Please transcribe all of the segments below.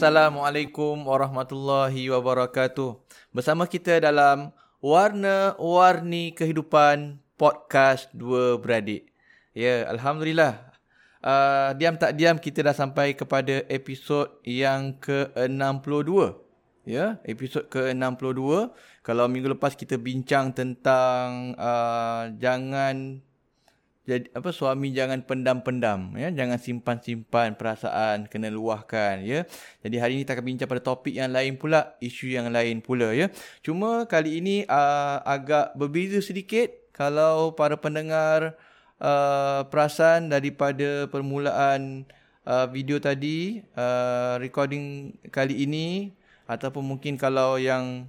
Assalamualaikum warahmatullahi wabarakatuh. Bersama kita dalam Warna-Warni Kehidupan Podcast Dua Beradik. Ya, Alhamdulillah. Uh, diam tak diam kita dah sampai kepada episod yang ke-62. Ya, episod ke-62. Kalau minggu lepas kita bincang tentang uh, jangan jadi apa suami jangan pendam-pendam ya. Jangan simpan-simpan perasaan kena luahkan ya. Jadi hari ini kita akan bincang pada topik yang lain pula isu yang lain pula ya. Cuma kali ini uh, agak berbeza sedikit kalau para pendengar uh, perasan daripada permulaan uh, video tadi uh, recording kali ini ataupun mungkin kalau yang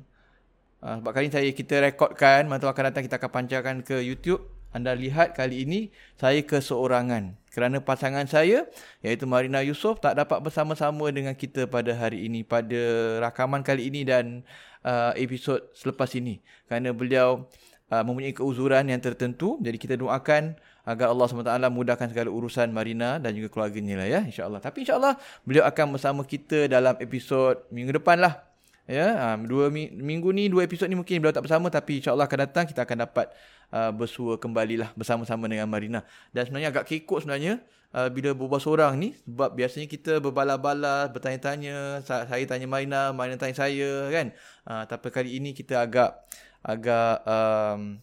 uh, sebab kali ini saya kita rekodkan masa akan datang kita akan pancarkan ke YouTube anda lihat kali ini saya keseorangan. Kerana pasangan saya iaitu Marina Yusof tak dapat bersama-sama dengan kita pada hari ini pada rakaman kali ini dan uh, episod selepas ini. Kerana beliau uh, mempunyai keuzuran yang tertentu jadi kita doakan agar Allah SWT mudahkan segala urusan Marina dan juga keluarganya lah ya insyaallah. Tapi insyaallah beliau akan bersama kita dalam episod minggu depan lah ya um, dua minggu ni dua episod ni mungkin beliau tak bersama tapi insyaallah akan datang kita akan dapat uh, bersua kembalilah bersama-sama dengan Marina. Dan sebenarnya agak kekok sebenarnya uh, bila berbual seorang ni sebab biasanya kita berbala-bala, bertanya-tanya, saya tanya Marina, Marina tanya saya kan. Uh, tapi kali ini kita agak agak um,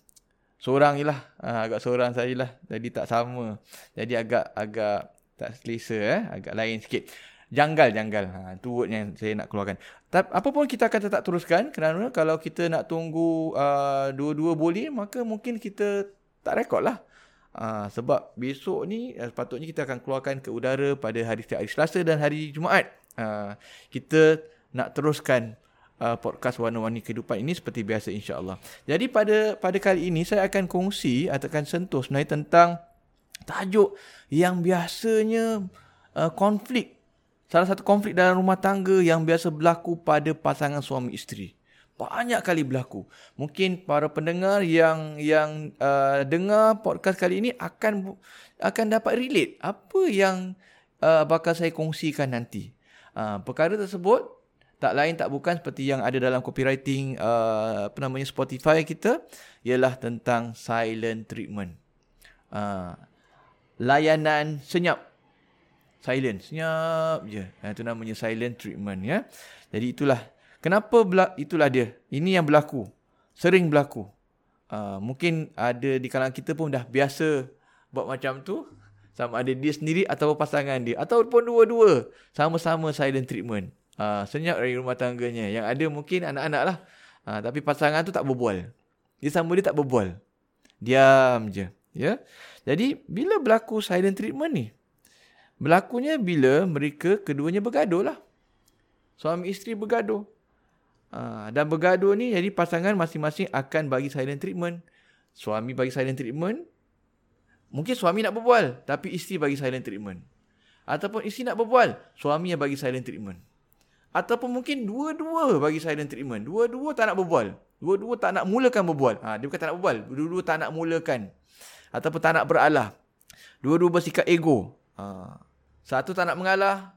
seorang je lah. Uh, agak seorang saya lah. Jadi tak sama. Jadi agak agak tak selesa eh. Agak lain sikit. Janggal, janggal. Ha, itu word yang saya nak keluarkan. Tapi apa pun kita akan tetap teruskan kerana kalau kita nak tunggu uh, dua-dua boleh maka mungkin kita tak rekod lah. Uh, sebab besok ni uh, sepatutnya kita akan keluarkan ke udara pada hari hari Selasa dan hari Jumaat. Uh, kita nak teruskan uh, podcast warna-warni kehidupan ini seperti biasa insya-Allah. Jadi pada pada kali ini saya akan kongsi atau akan sentuh sebenarnya tentang tajuk yang biasanya uh, konflik salah satu konflik dalam rumah tangga yang biasa berlaku pada pasangan suami isteri. Banyak kali berlaku. Mungkin para pendengar yang yang uh, dengar podcast kali ini akan akan dapat relate apa yang uh, bakal saya kongsikan nanti. Uh, perkara tersebut tak lain tak bukan seperti yang ada dalam copywriting uh, apa namanya Spotify kita ialah tentang silent treatment. Uh, layanan senyap silent senyap je. Ha, itu namanya silent treatment ya. Jadi itulah. Kenapa bela- itulah dia. Ini yang berlaku. Sering berlaku. Uh, mungkin ada di kalangan kita pun dah biasa buat macam tu. Sama ada dia sendiri atau pasangan dia. Ataupun dua-dua. Sama-sama silent treatment. Uh, senyap dari rumah tangganya. Yang ada mungkin anak-anak lah. Uh, tapi pasangan tu tak berbual. Dia sama dia tak berbual. Diam je. Ya. Jadi bila berlaku silent treatment ni Berlakunya bila mereka keduanya bergaduh lah. Suami isteri bergaduh. Ha, dan bergaduh ni jadi pasangan masing-masing akan bagi silent treatment. Suami bagi silent treatment. Mungkin suami nak berbual. Tapi isteri bagi silent treatment. Ataupun isteri nak berbual. Suami yang bagi silent treatment. Ataupun mungkin dua-dua bagi silent treatment. Dua-dua tak nak berbual. Dua-dua tak nak mulakan berbual. Ha, dia bukan tak nak berbual. Dua-dua tak nak mulakan. Ataupun tak nak beralah. Dua-dua bersikap ego. Ha. Satu tak nak mengalah.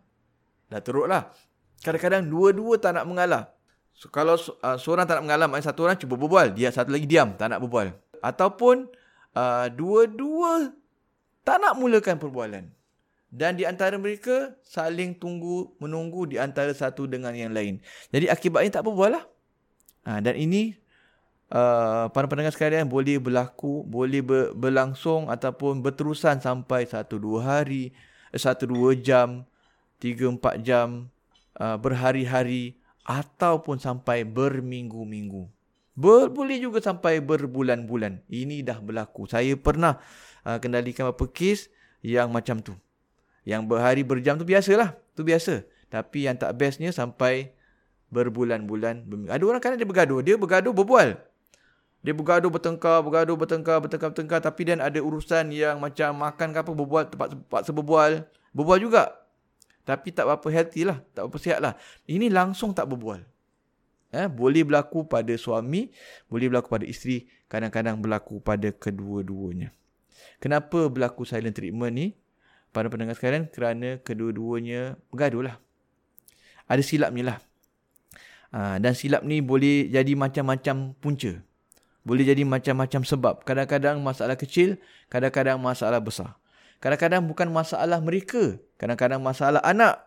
Dah teruk lah. Kadang-kadang dua-dua tak nak mengalah. So, kalau uh, seorang tak nak mengalah, maknanya satu orang cuba berbual. Dia satu lagi diam, tak nak berbual. Ataupun uh, dua-dua tak nak mulakan perbualan. Dan di antara mereka saling tunggu menunggu di antara satu dengan yang lain. Jadi akibatnya tak berbual lah. Ha, dan ini uh, para pendengar sekalian boleh berlaku, boleh ber, berlangsung ataupun berterusan sampai satu dua hari, satu dua jam, tiga empat jam, uh, berhari-hari ataupun sampai berminggu-minggu. Ber, boleh juga sampai berbulan-bulan. Ini dah berlaku. Saya pernah uh, kendalikan beberapa kes yang macam tu. Yang berhari berjam tu biasalah. Tu biasa. Tapi yang tak bestnya sampai berbulan-bulan. Ada orang kan dia bergaduh. Dia bergaduh berbual. Dia bergaduh bertengkar, bergaduh bertengkar, bertengkar-bertengkar. Tapi dan ada urusan yang macam makan ke apa, berbual, tempat-tempat seberbual. Berbual juga. Tapi tak apa healthy lah. Tak apa sihat lah. Ini langsung tak berbual. Eh, boleh berlaku pada suami, boleh berlaku pada isteri, kadang-kadang berlaku pada kedua-duanya. Kenapa berlaku silent treatment ni? para pendengar sekalian kerana kedua-duanya bergaduh lah. Ada silapnya lah. Ha, dan silap ni boleh jadi macam-macam punca. Boleh jadi macam-macam sebab. Kadang-kadang masalah kecil, kadang-kadang masalah besar. Kadang-kadang bukan masalah mereka. Kadang-kadang masalah anak.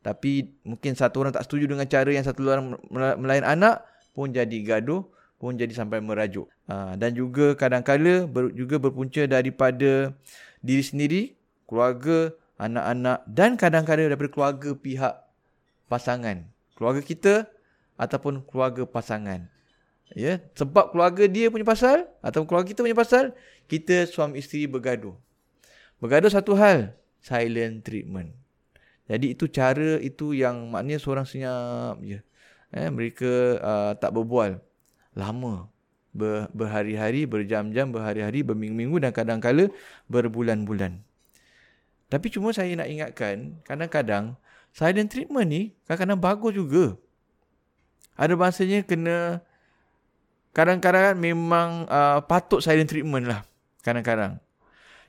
Tapi mungkin satu orang tak setuju dengan cara yang satu orang melayan anak pun jadi gaduh, pun jadi sampai merajuk. Ha, dan juga kadang-kadang juga berpunca daripada diri sendiri keluarga, anak-anak dan kadang-kadang daripada keluarga pihak pasangan. Keluarga kita ataupun keluarga pasangan. Ya, sebab keluarga dia punya pasal atau keluarga kita punya pasal, kita suami isteri bergaduh. Bergaduh satu hal, silent treatment. Jadi itu cara itu yang maknanya seorang senyap je. Eh, mereka uh, tak berbual lama. Ber, berhari-hari, berjam-jam, berhari-hari, berminggu-minggu dan kadang-kala berbulan-bulan. Tapi cuma saya nak ingatkan, kadang-kadang silent treatment ni kadang-kadang bagus juga. Ada masanya kena kadang-kadang memang uh, patut silent treatment lah. Kadang-kadang.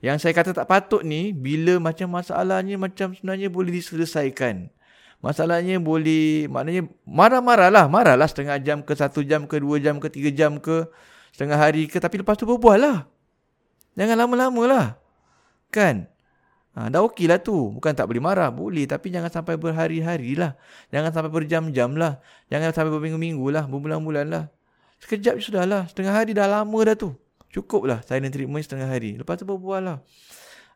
Yang saya kata tak patut ni, bila macam masalahnya macam sebenarnya boleh diselesaikan. Masalahnya boleh, maknanya marah-marah lah. Marah lah setengah jam ke satu jam ke dua jam ke tiga jam ke setengah hari ke. Tapi lepas tu berbual lah. Jangan lama-lama lah. Kan? Ha, dah okey lah tu. Bukan tak boleh marah. Boleh. Tapi jangan sampai berhari-hari lah. Jangan sampai berjam-jam lah. Jangan sampai berminggu-minggu lah. Berbulan-bulan lah. Sekejap je sudah lah. Setengah hari dah lama dah tu. Cukup lah silent treatment setengah hari. Lepas tu berbual lah.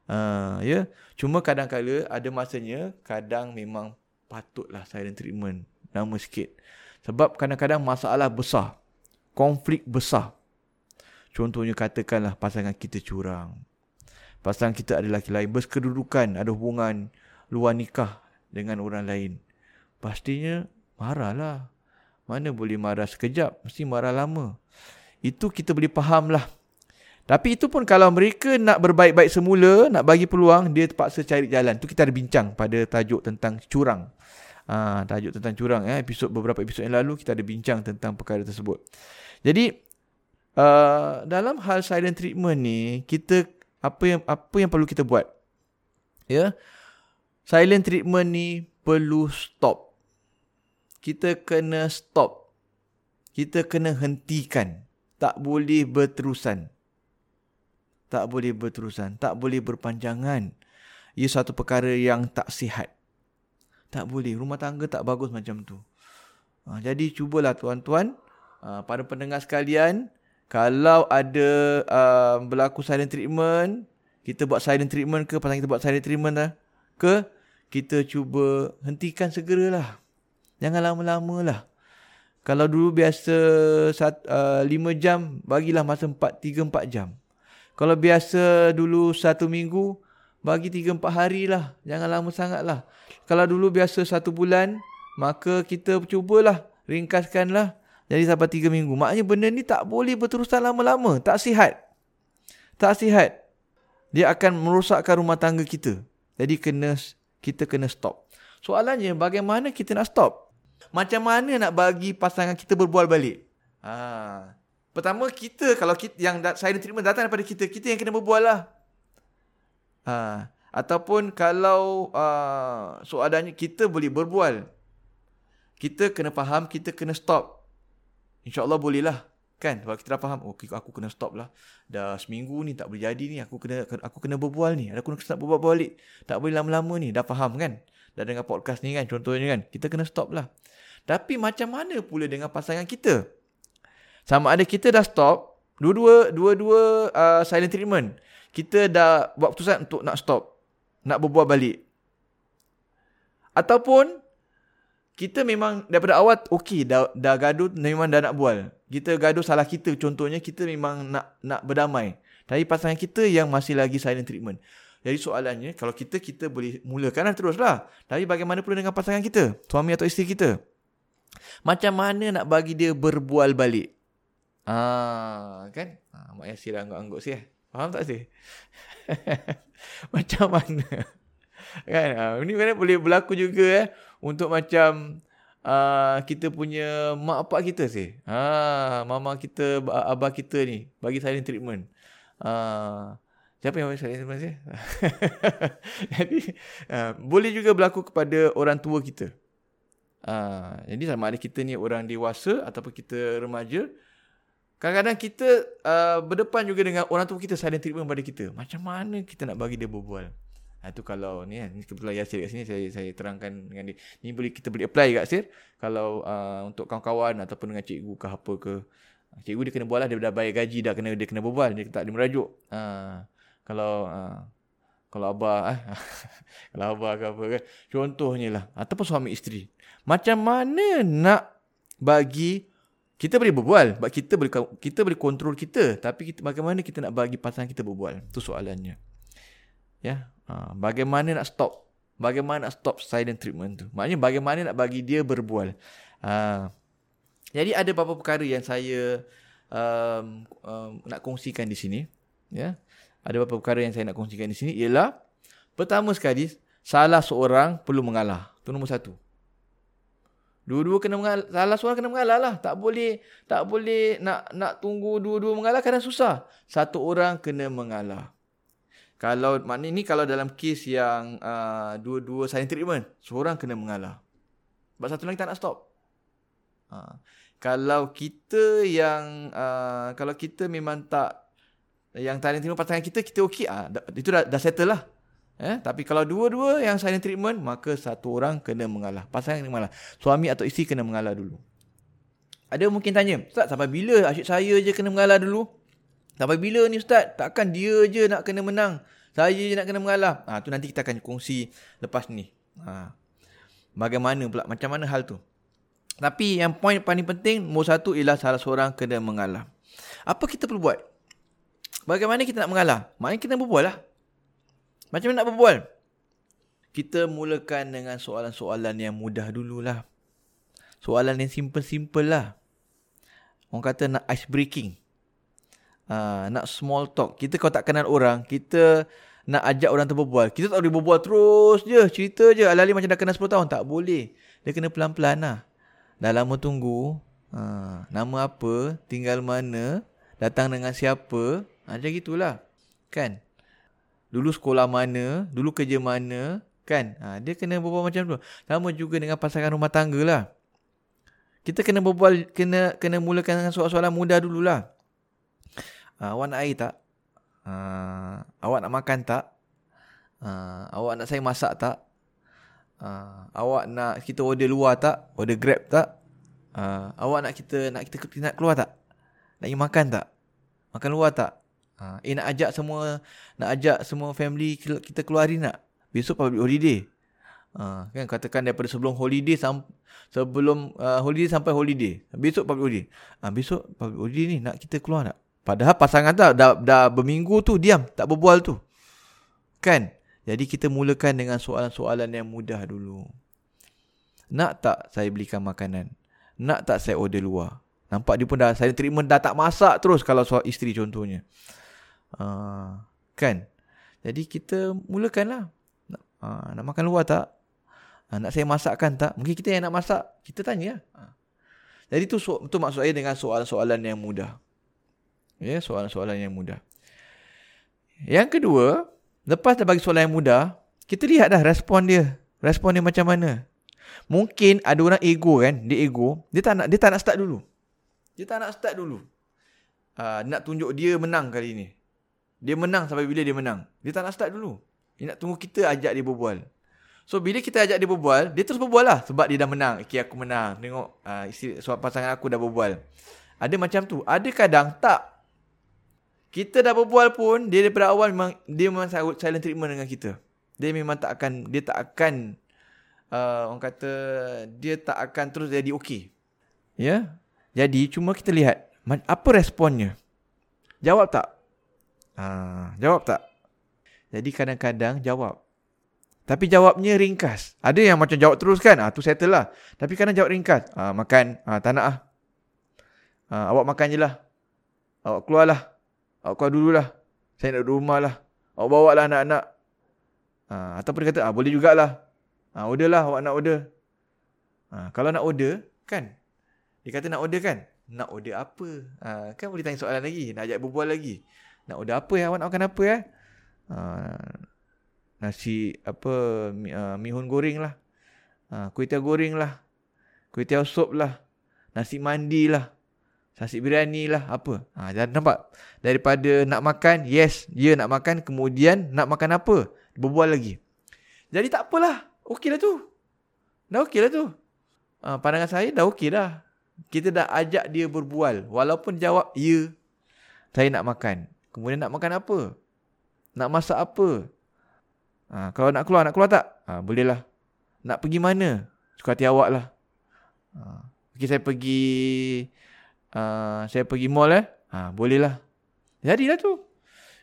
Ha, ya. Cuma kadang-kadang ada masanya. Kadang memang patutlah silent treatment. Nama sikit. Sebab kadang-kadang masalah besar. Konflik besar. Contohnya katakanlah pasangan kita curang pasangan kita ada lelaki lain berkedudukan ada hubungan luar nikah dengan orang lain pastinya marahlah mana boleh marah sekejap mesti marah lama. Itu kita boleh faham lah tapi itu pun kalau mereka nak berbaik-baik semula nak bagi peluang dia terpaksa cari jalan. Tu kita ada bincang pada tajuk tentang curang. Ha, tajuk tentang curang ya episod beberapa episod yang lalu kita ada bincang tentang perkara tersebut. Jadi uh, dalam hal silent treatment ni kita apa yang apa yang perlu kita buat? Ya silent treatment ni perlu stop kita kena stop. Kita kena hentikan. Tak boleh berterusan. Tak boleh berterusan. Tak boleh berpanjangan. Ia satu perkara yang tak sihat. Tak boleh. Rumah tangga tak bagus macam tu. Ha, jadi cubalah tuan-tuan ha, para pendengar sekalian kalau ada uh, berlaku silent treatment, kita buat silent treatment ke, pasal kita buat silent treatment dah, ke? Kita cuba hentikan segeralah. Jangan lama-lama lah. Kalau dulu biasa sat, uh, 5 jam, bagilah masa 4, 3-4 jam. Kalau biasa dulu satu minggu, bagi 3-4 hari lah. Jangan lama sangat lah. Kalau dulu biasa satu bulan, maka kita cubalah ringkaskanlah jadi sampai tiga minggu. Maknanya benda ni tak boleh berterusan lama-lama. Tak sihat. Tak sihat. Dia akan merosakkan rumah tangga kita. Jadi kena kita kena stop. Soalannya bagaimana kita nak stop? Macam mana nak bagi pasangan kita berbual balik? Ha. Pertama kita kalau kita, yang silent treatment datang daripada kita, kita yang kena berbual lah. Ha. Ataupun kalau uh, soalannya kita boleh berbual. Kita kena faham, kita kena stop. InsyaAllah boleh lah. Kan? Kalau kita dah faham, oh, aku kena stop lah. Dah seminggu ni tak boleh jadi ni. Aku kena aku kena berbual ni. Aku kena berbual balik. Tak boleh lama-lama ni. Dah faham kan? Dah dengar podcast ni kan contohnya kan kita kena stop lah. Tapi macam mana pula dengan pasangan kita? Sama ada kita dah stop dua-dua dua-dua uh, silent treatment. Kita dah buat keputusan untuk nak stop nak berbual balik. Ataupun kita memang daripada awal okey dah dah gaduh memang dah nak bual. Kita gaduh salah kita contohnya kita memang nak nak berdamai. Tapi pasangan kita yang masih lagi silent treatment jadi soalannya, kalau kita, kita boleh mulakan lah teruslah. Tapi bagaimana pula dengan pasangan kita? Suami atau isteri kita? Macam mana nak bagi dia berbual balik? Ah, kan? Ah, Mak Yasir angguk-angguk sih. Faham tak sih? macam mana? kan? Ah, ini kan boleh berlaku juga eh. Untuk macam uh, kita punya mak pak kita sih. Ah, mama kita, abah kita ni. Bagi silent treatment. Ah, Siapa yang saya sebenarnya? jadi uh, boleh juga berlaku kepada orang tua kita. Uh, jadi sama ada kita ni orang dewasa ataupun kita remaja, kadang-kadang kita uh, berdepan juga dengan orang tua kita silent treatment pada kita. Macam mana kita nak bagi dia berbual? Itu kalau ni kan, kebetulan Yasir kat sini saya saya terangkan dengan dia. Ni boleh kita boleh apply kat Yasir kalau uh, untuk kawan-kawan ataupun dengan cikgu ke apa ke. Cikgu dia kena buat lah, dia dah bayar gaji dah kena dia kena berbual, dia tak dia merajuk. Uh, kalau uh, kalau abah eh kalau abah ke apa kan. Contohnya lah ataupun suami isteri. Macam mana nak bagi kita boleh berbual sebab kita boleh kita boleh kontrol kita tapi kita, bagaimana kita nak bagi pasangan kita berbual? Tu soalannya. Ya uh, bagaimana nak stop bagaimana nak stop silent treatment tu? Maknanya bagaimana nak bagi dia berbual? Uh, jadi ada beberapa perkara yang saya um, um, nak kongsikan di sini ya ada beberapa perkara yang saya nak kongsikan di sini ialah pertama sekali salah seorang perlu mengalah. Itu nombor satu. Dua-dua kena mengalah. Salah seorang kena mengalah lah. Tak boleh tak boleh nak nak tunggu dua-dua mengalah kerana susah. Satu orang kena mengalah. Kalau maknanya ini kalau dalam kes yang uh, dua-dua silent treatment, seorang kena mengalah. Sebab satu lagi tak nak stop. Uh, kalau kita yang uh, kalau kita memang tak yang silent treatment pasangan kita kita okey. Ah itu dah dah settle lah. Eh tapi kalau dua-dua yang silent treatment maka satu orang kena mengalah. Pasangan kena mengalah. Suami atau isteri kena mengalah dulu. Ada mungkin tanya ustaz sampai bila asyik saya je kena mengalah dulu? Sampai bila ni ustaz? Takkan dia je nak kena menang. Saya je nak kena mengalah. Ah tu nanti kita akan kongsi lepas ni. Ha bagaimana pula macam mana hal tu? Tapi yang poin paling penting nombor satu ialah salah seorang kena mengalah. Apa kita perlu buat Bagaimana kita nak mengalah? Maknanya kita berbual lah. Macam mana nak berbual? Kita mulakan dengan soalan-soalan yang mudah dululah. Soalan yang simple-simple lah. Orang kata nak ice breaking. Uh, nak small talk. Kita kalau tak kenal orang, kita nak ajak orang tu berbual. Kita tak boleh berbual terus je. Cerita je. Alali macam dah kenal 10 tahun. Tak boleh. Dia kena pelan-pelan lah. Dah lama tunggu. Uh, nama apa? Tinggal mana? Datang dengan siapa? Ha, macam itulah. Kan? Dulu sekolah mana, dulu kerja mana, kan? Ha, dia kena berbual macam tu. Sama juga dengan pasangan rumah tangga lah. Kita kena berbual, kena kena mulakan dengan soalan-soalan mudah dululah. Ha, awak nak air tak? Ha, awak nak makan tak? Ha, awak nak saya masak tak? Ha, awak nak kita order luar tak? Order grab tak? Ha, awak nak kita nak kita nak keluar tak? Nak pergi makan tak? Makan luar tak? Ha, eh nak ajak semua nak ajak semua family kita keluar hari nak. Besok public holiday. Ha, kan katakan daripada sebelum holiday sam sebelum uh, holiday sampai holiday. Besok public holiday. Ha, besok public holiday ni nak kita keluar tak? Padahal pasangan tak dah, dah berminggu tu diam tak berbual tu. Kan? Jadi kita mulakan dengan soalan-soalan yang mudah dulu. Nak tak saya belikan makanan? Nak tak saya order luar? Nampak dia pun dah saya treatment dah tak masak terus kalau soal isteri contohnya. Uh, kan? Jadi kita mulakanlah. Uh, nak makan luar tak? Uh, nak saya masakkan tak? Mungkin kita yang nak masak. Kita tanya. Uh. Jadi tu, tu maksud saya dengan soalan-soalan yang mudah. Ya, yeah, soalan-soalan yang mudah. Yang kedua, lepas dah bagi soalan yang mudah, kita lihat dah respon dia. Respon dia macam mana. Mungkin ada orang ego kan, dia ego, dia tak nak dia tak nak start dulu. Dia tak nak start dulu. Uh, nak tunjuk dia menang kali ni. Dia menang sampai bila dia menang. Dia tak nak start dulu. Dia nak tunggu kita ajak dia berbual. So bila kita ajak dia berbual, dia terus berbual lah sebab dia dah menang. Okay aku menang. Tengok uh, isi suap pasangan aku dah berbual. Ada macam tu. Ada kadang tak kita dah berbual pun dia daripada awal memang dia memang silent treatment dengan kita. Dia memang tak akan dia tak akan uh, orang kata dia tak akan terus jadi okey. Ya. Jadi cuma kita lihat apa responnya. Jawab tak? Ha, jawab tak? Jadi kadang-kadang jawab. Tapi jawabnya ringkas. Ada yang macam jawab terus kan? Ha, tu settle lah. Tapi kadang jawab ringkas. Ha, makan. Ha, tak nak ah. Ha, awak makan je lah. Awak keluarlah. Awak keluar dululah. Saya nak duduk rumah lah. Awak bawa lah anak-anak. Ha, ataupun dia kata, ah, boleh jugalah. Ha, order lah awak nak order. Ha, kalau nak order, kan? Dia kata nak order kan? Nak order apa? Ha, kan boleh tanya soalan lagi. Nak ajak berbual lagi. Nak order apa ya? Awak nak makan apa ya? Ha, nasi apa mi, uh, mihun goreng lah. Ha, kuih goreng lah. Kuih sup lah. Nasi mandi lah. Nasi biryani lah apa. Ha, dah nampak? Daripada nak makan, yes, dia nak makan. Kemudian nak makan apa? Berbual lagi. Jadi tak apalah. Okey lah tu. Dah okey lah tu. Ha, pandangan saya dah okey dah. Kita dah ajak dia berbual. Walaupun jawab, ya. Saya nak makan. Kemudian nak makan apa? Nak masak apa? Ha, kalau nak keluar, nak keluar tak? Ha, boleh lah. Nak pergi mana? Suka hati awak lah. Ha, okay, saya pergi uh, saya pergi mall eh. Ha, boleh lah. Jadilah tu.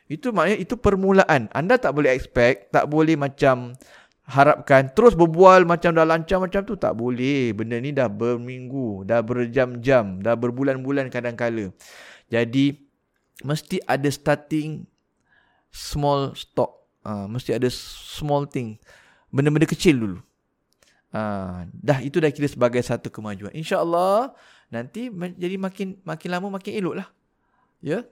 Itu maknanya itu permulaan. Anda tak boleh expect, tak boleh macam harapkan terus berbual macam dah lancar macam tu tak boleh. Benda ni dah berminggu, dah berjam-jam, dah berbulan-bulan kadang-kala. Jadi mesti ada starting small stock. Uh, mesti ada small thing. Benda-benda kecil dulu. Uh, dah itu dah kira sebagai satu kemajuan. InsyaAllah nanti jadi makin makin lama makin elok lah. Ya.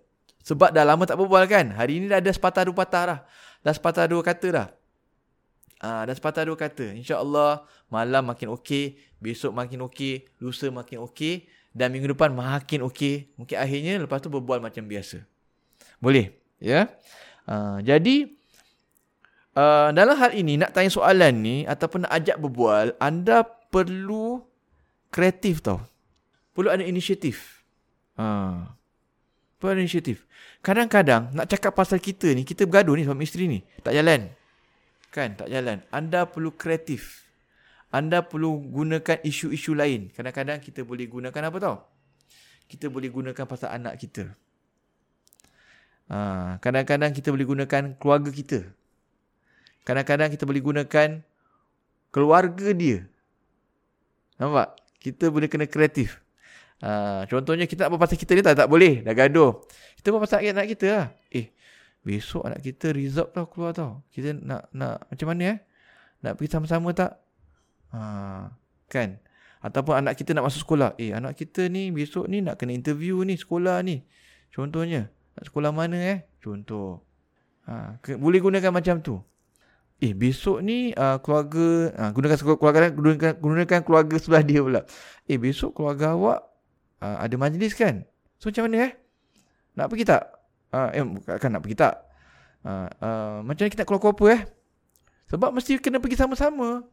Sebab dah lama tak berbual kan. Hari ini dah ada sepatah dua patah dah. Dah sepatah dua kata dah. Ah, dah sepatah dua kata. InsyaAllah malam makin okey. Besok makin okey. Lusa makin okey. Dan minggu depan makin okey. Mungkin akhirnya lepas tu berbual macam biasa. Boleh. Ya. Uh, jadi uh, dalam hal ini nak tanya soalan ni ataupun nak ajak berbual. Anda perlu kreatif tau. Perlu ada inisiatif. Ha. Perlu ada inisiatif. Kadang-kadang nak cakap pasal kita ni, kita bergaduh ni suami isteri ni. Tak jalan. Kan? Tak jalan. Anda perlu kreatif. Anda perlu gunakan isu-isu lain. Kadang-kadang kita boleh gunakan apa tau? Kita boleh gunakan pasal anak kita. Ha. Kadang-kadang kita boleh gunakan keluarga kita. Kadang-kadang kita boleh gunakan keluarga dia. Nampak? Kita boleh kena kreatif. Ha, contohnya kita nak berpasal kita ni tak, tak boleh. Dah gaduh. Kita berpasal anak kita lah. Eh, besok anak kita result tau keluar tau. Kita nak nak macam mana eh? Nak pergi sama-sama tak? Ha, kan? Ataupun anak kita nak masuk sekolah. Eh, anak kita ni besok ni nak kena interview ni sekolah ni. Contohnya. Nak sekolah mana eh? Contoh. Ha, ke, boleh gunakan macam tu. Eh, besok ni uh, keluarga... Uh, gunakan, keluarga, gunakan, gunakan keluarga sebelah dia pula. Eh, besok keluarga awak uh, ada majlis kan? So macam mana eh? Nak pergi tak? Uh, eh kan nak pergi tak? Uh, uh, macam mana kita nak keluar apa eh? Sebab mesti kena pergi sama-sama.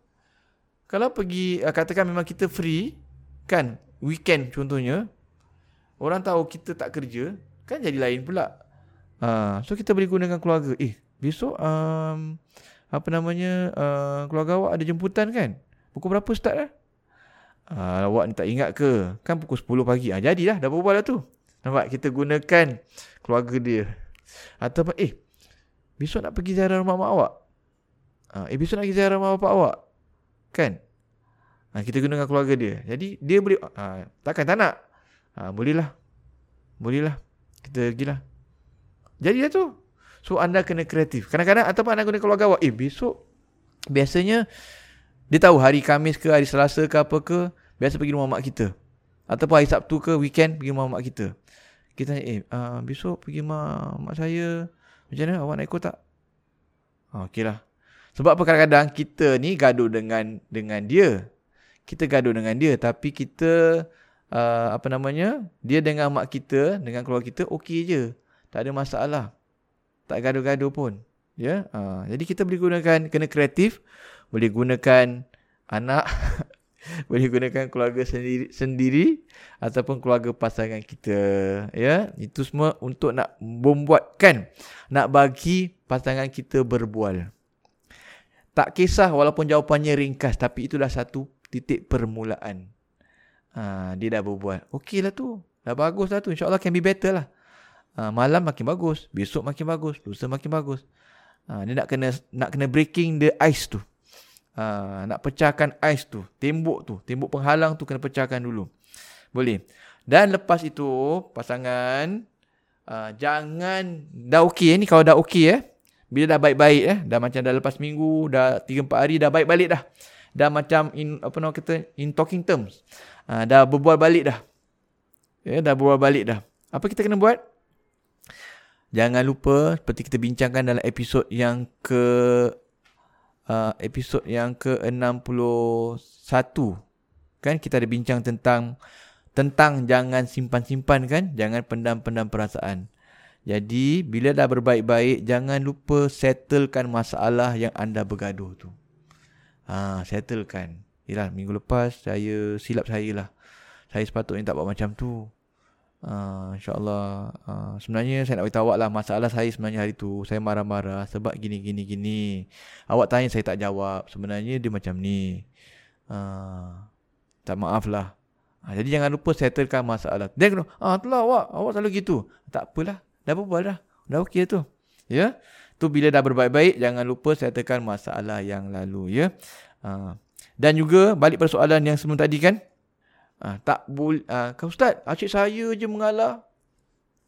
Kalau pergi uh, katakan memang kita free kan weekend contohnya orang tahu kita tak kerja kan jadi lain pula. Uh, so kita boleh gunakan keluarga. Eh besok um, apa namanya uh, keluarga awak ada jemputan kan? Pukul berapa start eh? Uh, awak ni tak ingat ke? Kan pukul 10 pagi. Ah, jadilah, dah berbual lah tu. Nampak? Kita gunakan keluarga dia. Atau eh, besok nak pergi ziarah rumah mak awak? Uh, eh, besok nak pergi ziarah rumah bapak awak? Kan? Uh, kita gunakan keluarga dia. Jadi, dia boleh, uh, takkan tak nak? Uh, boleh lah. Boleh lah. Kita pergilah. Jadi dia tu. So anda kena kreatif. Kadang-kadang ataupun anda guna keluarga awak. Eh besok. Biasanya. Dia tahu hari Kamis ke hari Selasa ke apa ke. Biasa pergi rumah mak kita. Ataupun hari Sabtu ke weekend pergi rumah mak kita. Kita tanya eh uh, besok pergi rumah mak saya. Macam mana awak nak ikut tak? Oh, Okey lah. Sebab apa kadang-kadang kita ni gaduh dengan dengan dia. Kita gaduh dengan dia tapi kita uh, apa namanya? Dia dengan mak kita, dengan keluarga kita okey je. Tak ada masalah. Tak gaduh-gaduh pun. Ya. Uh, jadi kita boleh gunakan kena kreatif, boleh gunakan anak, boleh gunakan keluarga sendiri sendiri ataupun keluarga pasangan kita. Ya. Itu semua untuk nak membuatkan nak bagi pasangan kita berbual. Tak kisah walaupun jawapannya ringkas tapi itulah satu titik permulaan. Ha, dia dah berbual. Okey lah tu. Dah bagus lah tu. InsyaAllah can be better lah. Ha, malam makin bagus. Besok makin bagus. Lusa makin bagus. Ha, dia nak kena nak kena breaking the ice tu. Ha, nak pecahkan ice tu. Tembok tu. Tembok penghalang tu kena pecahkan dulu. Boleh. Dan lepas itu pasangan uh, jangan dah okey eh, ni kalau dah okey eh. Bila dah baik-baik eh, dah macam dah lepas minggu, dah 3 4 hari dah baik balik dah. Dah macam in apa nama kata in talking terms. Uh, dah berbual balik dah. Ya, dah berbual balik dah. Apa kita kena buat? Jangan lupa seperti kita bincangkan dalam episod yang ke uh, episod yang ke-61 kan kita ada bincang tentang tentang jangan simpan-simpan kan, jangan pendam-pendam perasaan. Jadi bila dah berbaik-baik jangan lupa settlekan masalah yang anda bergaduh tu. Ha, settlekan. Yalah minggu lepas saya silap saya lah. Saya sepatutnya tak buat macam tu. Ha, InsyaAllah. Ha, sebenarnya saya nak beritahu awak lah masalah saya sebenarnya hari tu. Saya marah-marah sebab gini gini gini. Awak tanya saya tak jawab. Sebenarnya dia macam ni. Ha, tak maaf lah. Ha, jadi jangan lupa settlekan masalah. Dia kena, ah itulah awak. Awak selalu gitu. Tak apalah. Dah berbual dah. Dah okey tu. Ya. Tu bila dah berbaik-baik jangan lupa settlekan masalah yang lalu ya. Ha. Dan juga balik pada soalan yang sebelum tadi kan. Ha, tak boleh ha, kau ustaz, asyik saya je mengalah.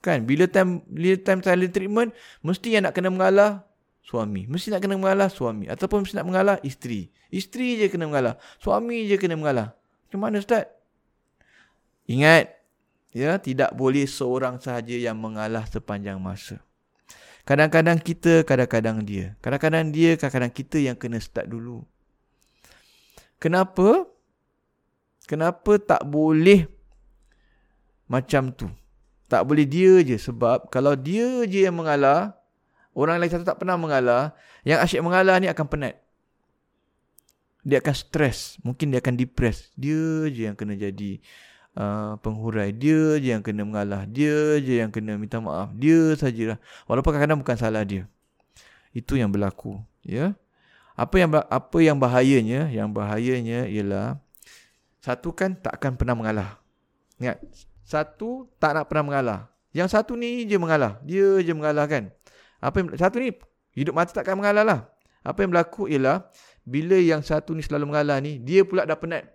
Kan bila time bila time silent treatment mesti yang nak kena mengalah suami. Mesti nak kena mengalah suami ataupun mesti nak mengalah isteri. Isteri je kena mengalah. Suami je kena mengalah. Macam mana ustaz? Ingat Ya, tidak boleh seorang sahaja yang mengalah sepanjang masa. Kadang-kadang kita, kadang-kadang dia. Kadang-kadang dia, kadang-kadang kita yang kena start dulu. Kenapa? Kenapa tak boleh macam tu? Tak boleh dia je sebab kalau dia je yang mengalah, orang lain satu tak pernah mengalah, yang asyik mengalah ni akan penat. Dia akan stres, mungkin dia akan depres. Dia je yang kena jadi uh, penghurai dia je yang kena mengalah dia je yang kena minta maaf dia sajalah. Walaupun kadang-kadang bukan salah dia. Itu yang berlaku ya. Apa yang apa yang bahayanya? Yang bahayanya ialah satu kan tak akan pernah mengalah. Ingat satu tak nak pernah mengalah. Yang satu ni je mengalah. Dia je mengalah kan. Apa yang satu ni hidup mati takkan mengalah lah. Apa yang berlaku ialah bila yang satu ni selalu mengalah ni dia pula dah penat.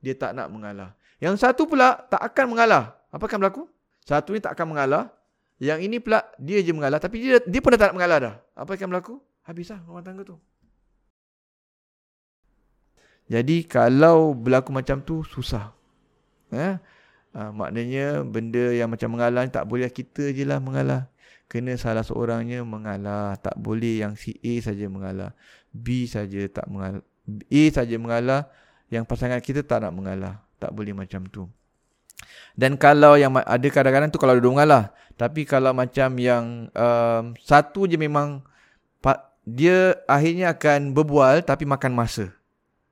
Dia tak nak mengalah yang satu pula tak akan mengalah. Apa akan berlaku? Satu ni tak akan mengalah. Yang ini pula dia je mengalah. Tapi dia dia pun dah tak nak mengalah dah. Apa akan berlaku? Habislah rumah tangga tu. Jadi kalau berlaku macam tu susah. Eh? Ha, maknanya benda yang macam mengalah tak boleh kita je lah mengalah. Kena salah seorangnya mengalah. Tak boleh yang si A saja mengalah. B saja tak mengalah. A saja mengalah. Yang pasangan kita tak nak mengalah tak boleh macam tu. Dan kalau yang ada kadang-kadang tu kalau dua mengalah. Tapi kalau macam yang um, satu je memang dia akhirnya akan berbual tapi makan masa.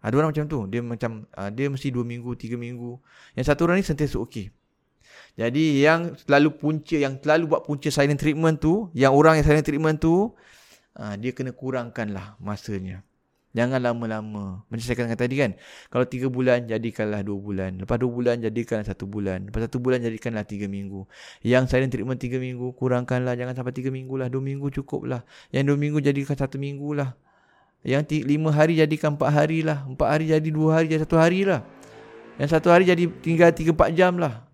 Ada orang macam tu. Dia macam uh, dia mesti dua minggu, tiga minggu. Yang satu orang ni sentiasa okey. Jadi yang selalu punca, yang selalu buat punca silent treatment tu, yang orang yang silent treatment tu, uh, dia kena kurangkan lah masanya. Jangan lama-lama. Macam saya katakan tadi kan. Kalau tiga bulan, jadikanlah dua bulan. Lepas dua bulan, jadikanlah satu bulan. Lepas satu bulan, jadikanlah tiga minggu. Yang silent treatment tiga minggu, kurangkanlah. Jangan sampai tiga minggu lah. Dua minggu cukup lah. Yang dua minggu, jadikan satu minggu lah. Yang lima hari, jadikan empat hari lah. Empat hari, jadi dua hari, jadi satu hari lah. Yang satu hari, jadi tinggal tiga empat jam lah.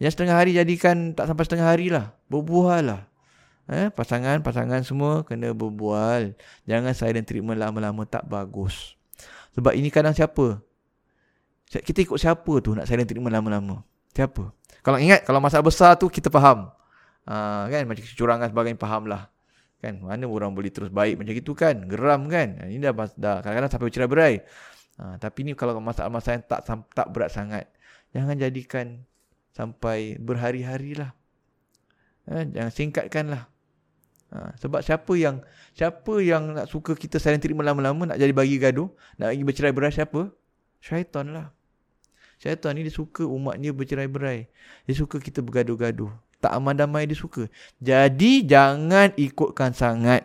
Yang setengah hari, jadikan tak sampai setengah hari lah. Berbuah lah. Eh, pasangan-pasangan semua kena berbual. Jangan silent treatment lama-lama tak bagus. Sebab ini kadang siapa? Kita ikut siapa tu nak silent treatment lama-lama? Siapa? Kalau ingat, kalau masalah besar tu kita faham. Uh, kan macam kecurangan sebagainya faham lah. Kan mana orang boleh terus baik macam itu kan? Geram kan? Ini dah dah kadang-kadang sampai bercerai berai. Uh, tapi ni kalau masalah-masalah yang tak tak berat sangat, jangan jadikan sampai berhari-hari lah. Uh, jangan singkatkan lah. Uh, sebab siapa yang siapa yang nak suka kita silent treatment lama-lama nak jadi bagi gaduh, nak bagi bercerai berai siapa? Syaitan lah. Syaitan ni dia suka umatnya bercerai-berai. Dia suka kita bergaduh-gaduh. Tak aman damai dia suka. Jadi jangan ikutkan sangat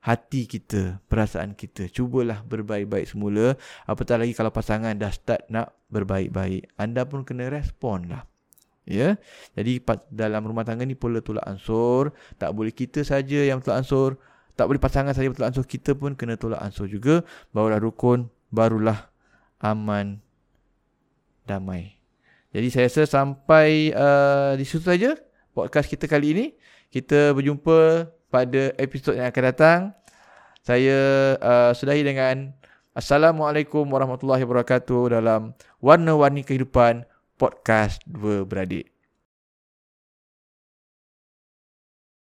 hati kita, perasaan kita. Cubalah berbaik-baik semula. Apatah lagi kalau pasangan dah start nak berbaik-baik. Anda pun kena respon lah. Ya. Jadi dalam rumah tangga ni pola tolak ansur. Tak boleh kita saja yang tolak ansur. Tak boleh pasangan saja tolak ansur. Kita pun kena tolak ansur juga. Barulah rukun. Barulah aman damai. Jadi saya rasa sampai uh, di situ saja podcast kita kali ini. Kita berjumpa pada episod yang akan datang. Saya uh, sudahi dengan Assalamualaikum warahmatullahi wabarakatuh dalam Warna-Warni Kehidupan Podcast Dua Beradik.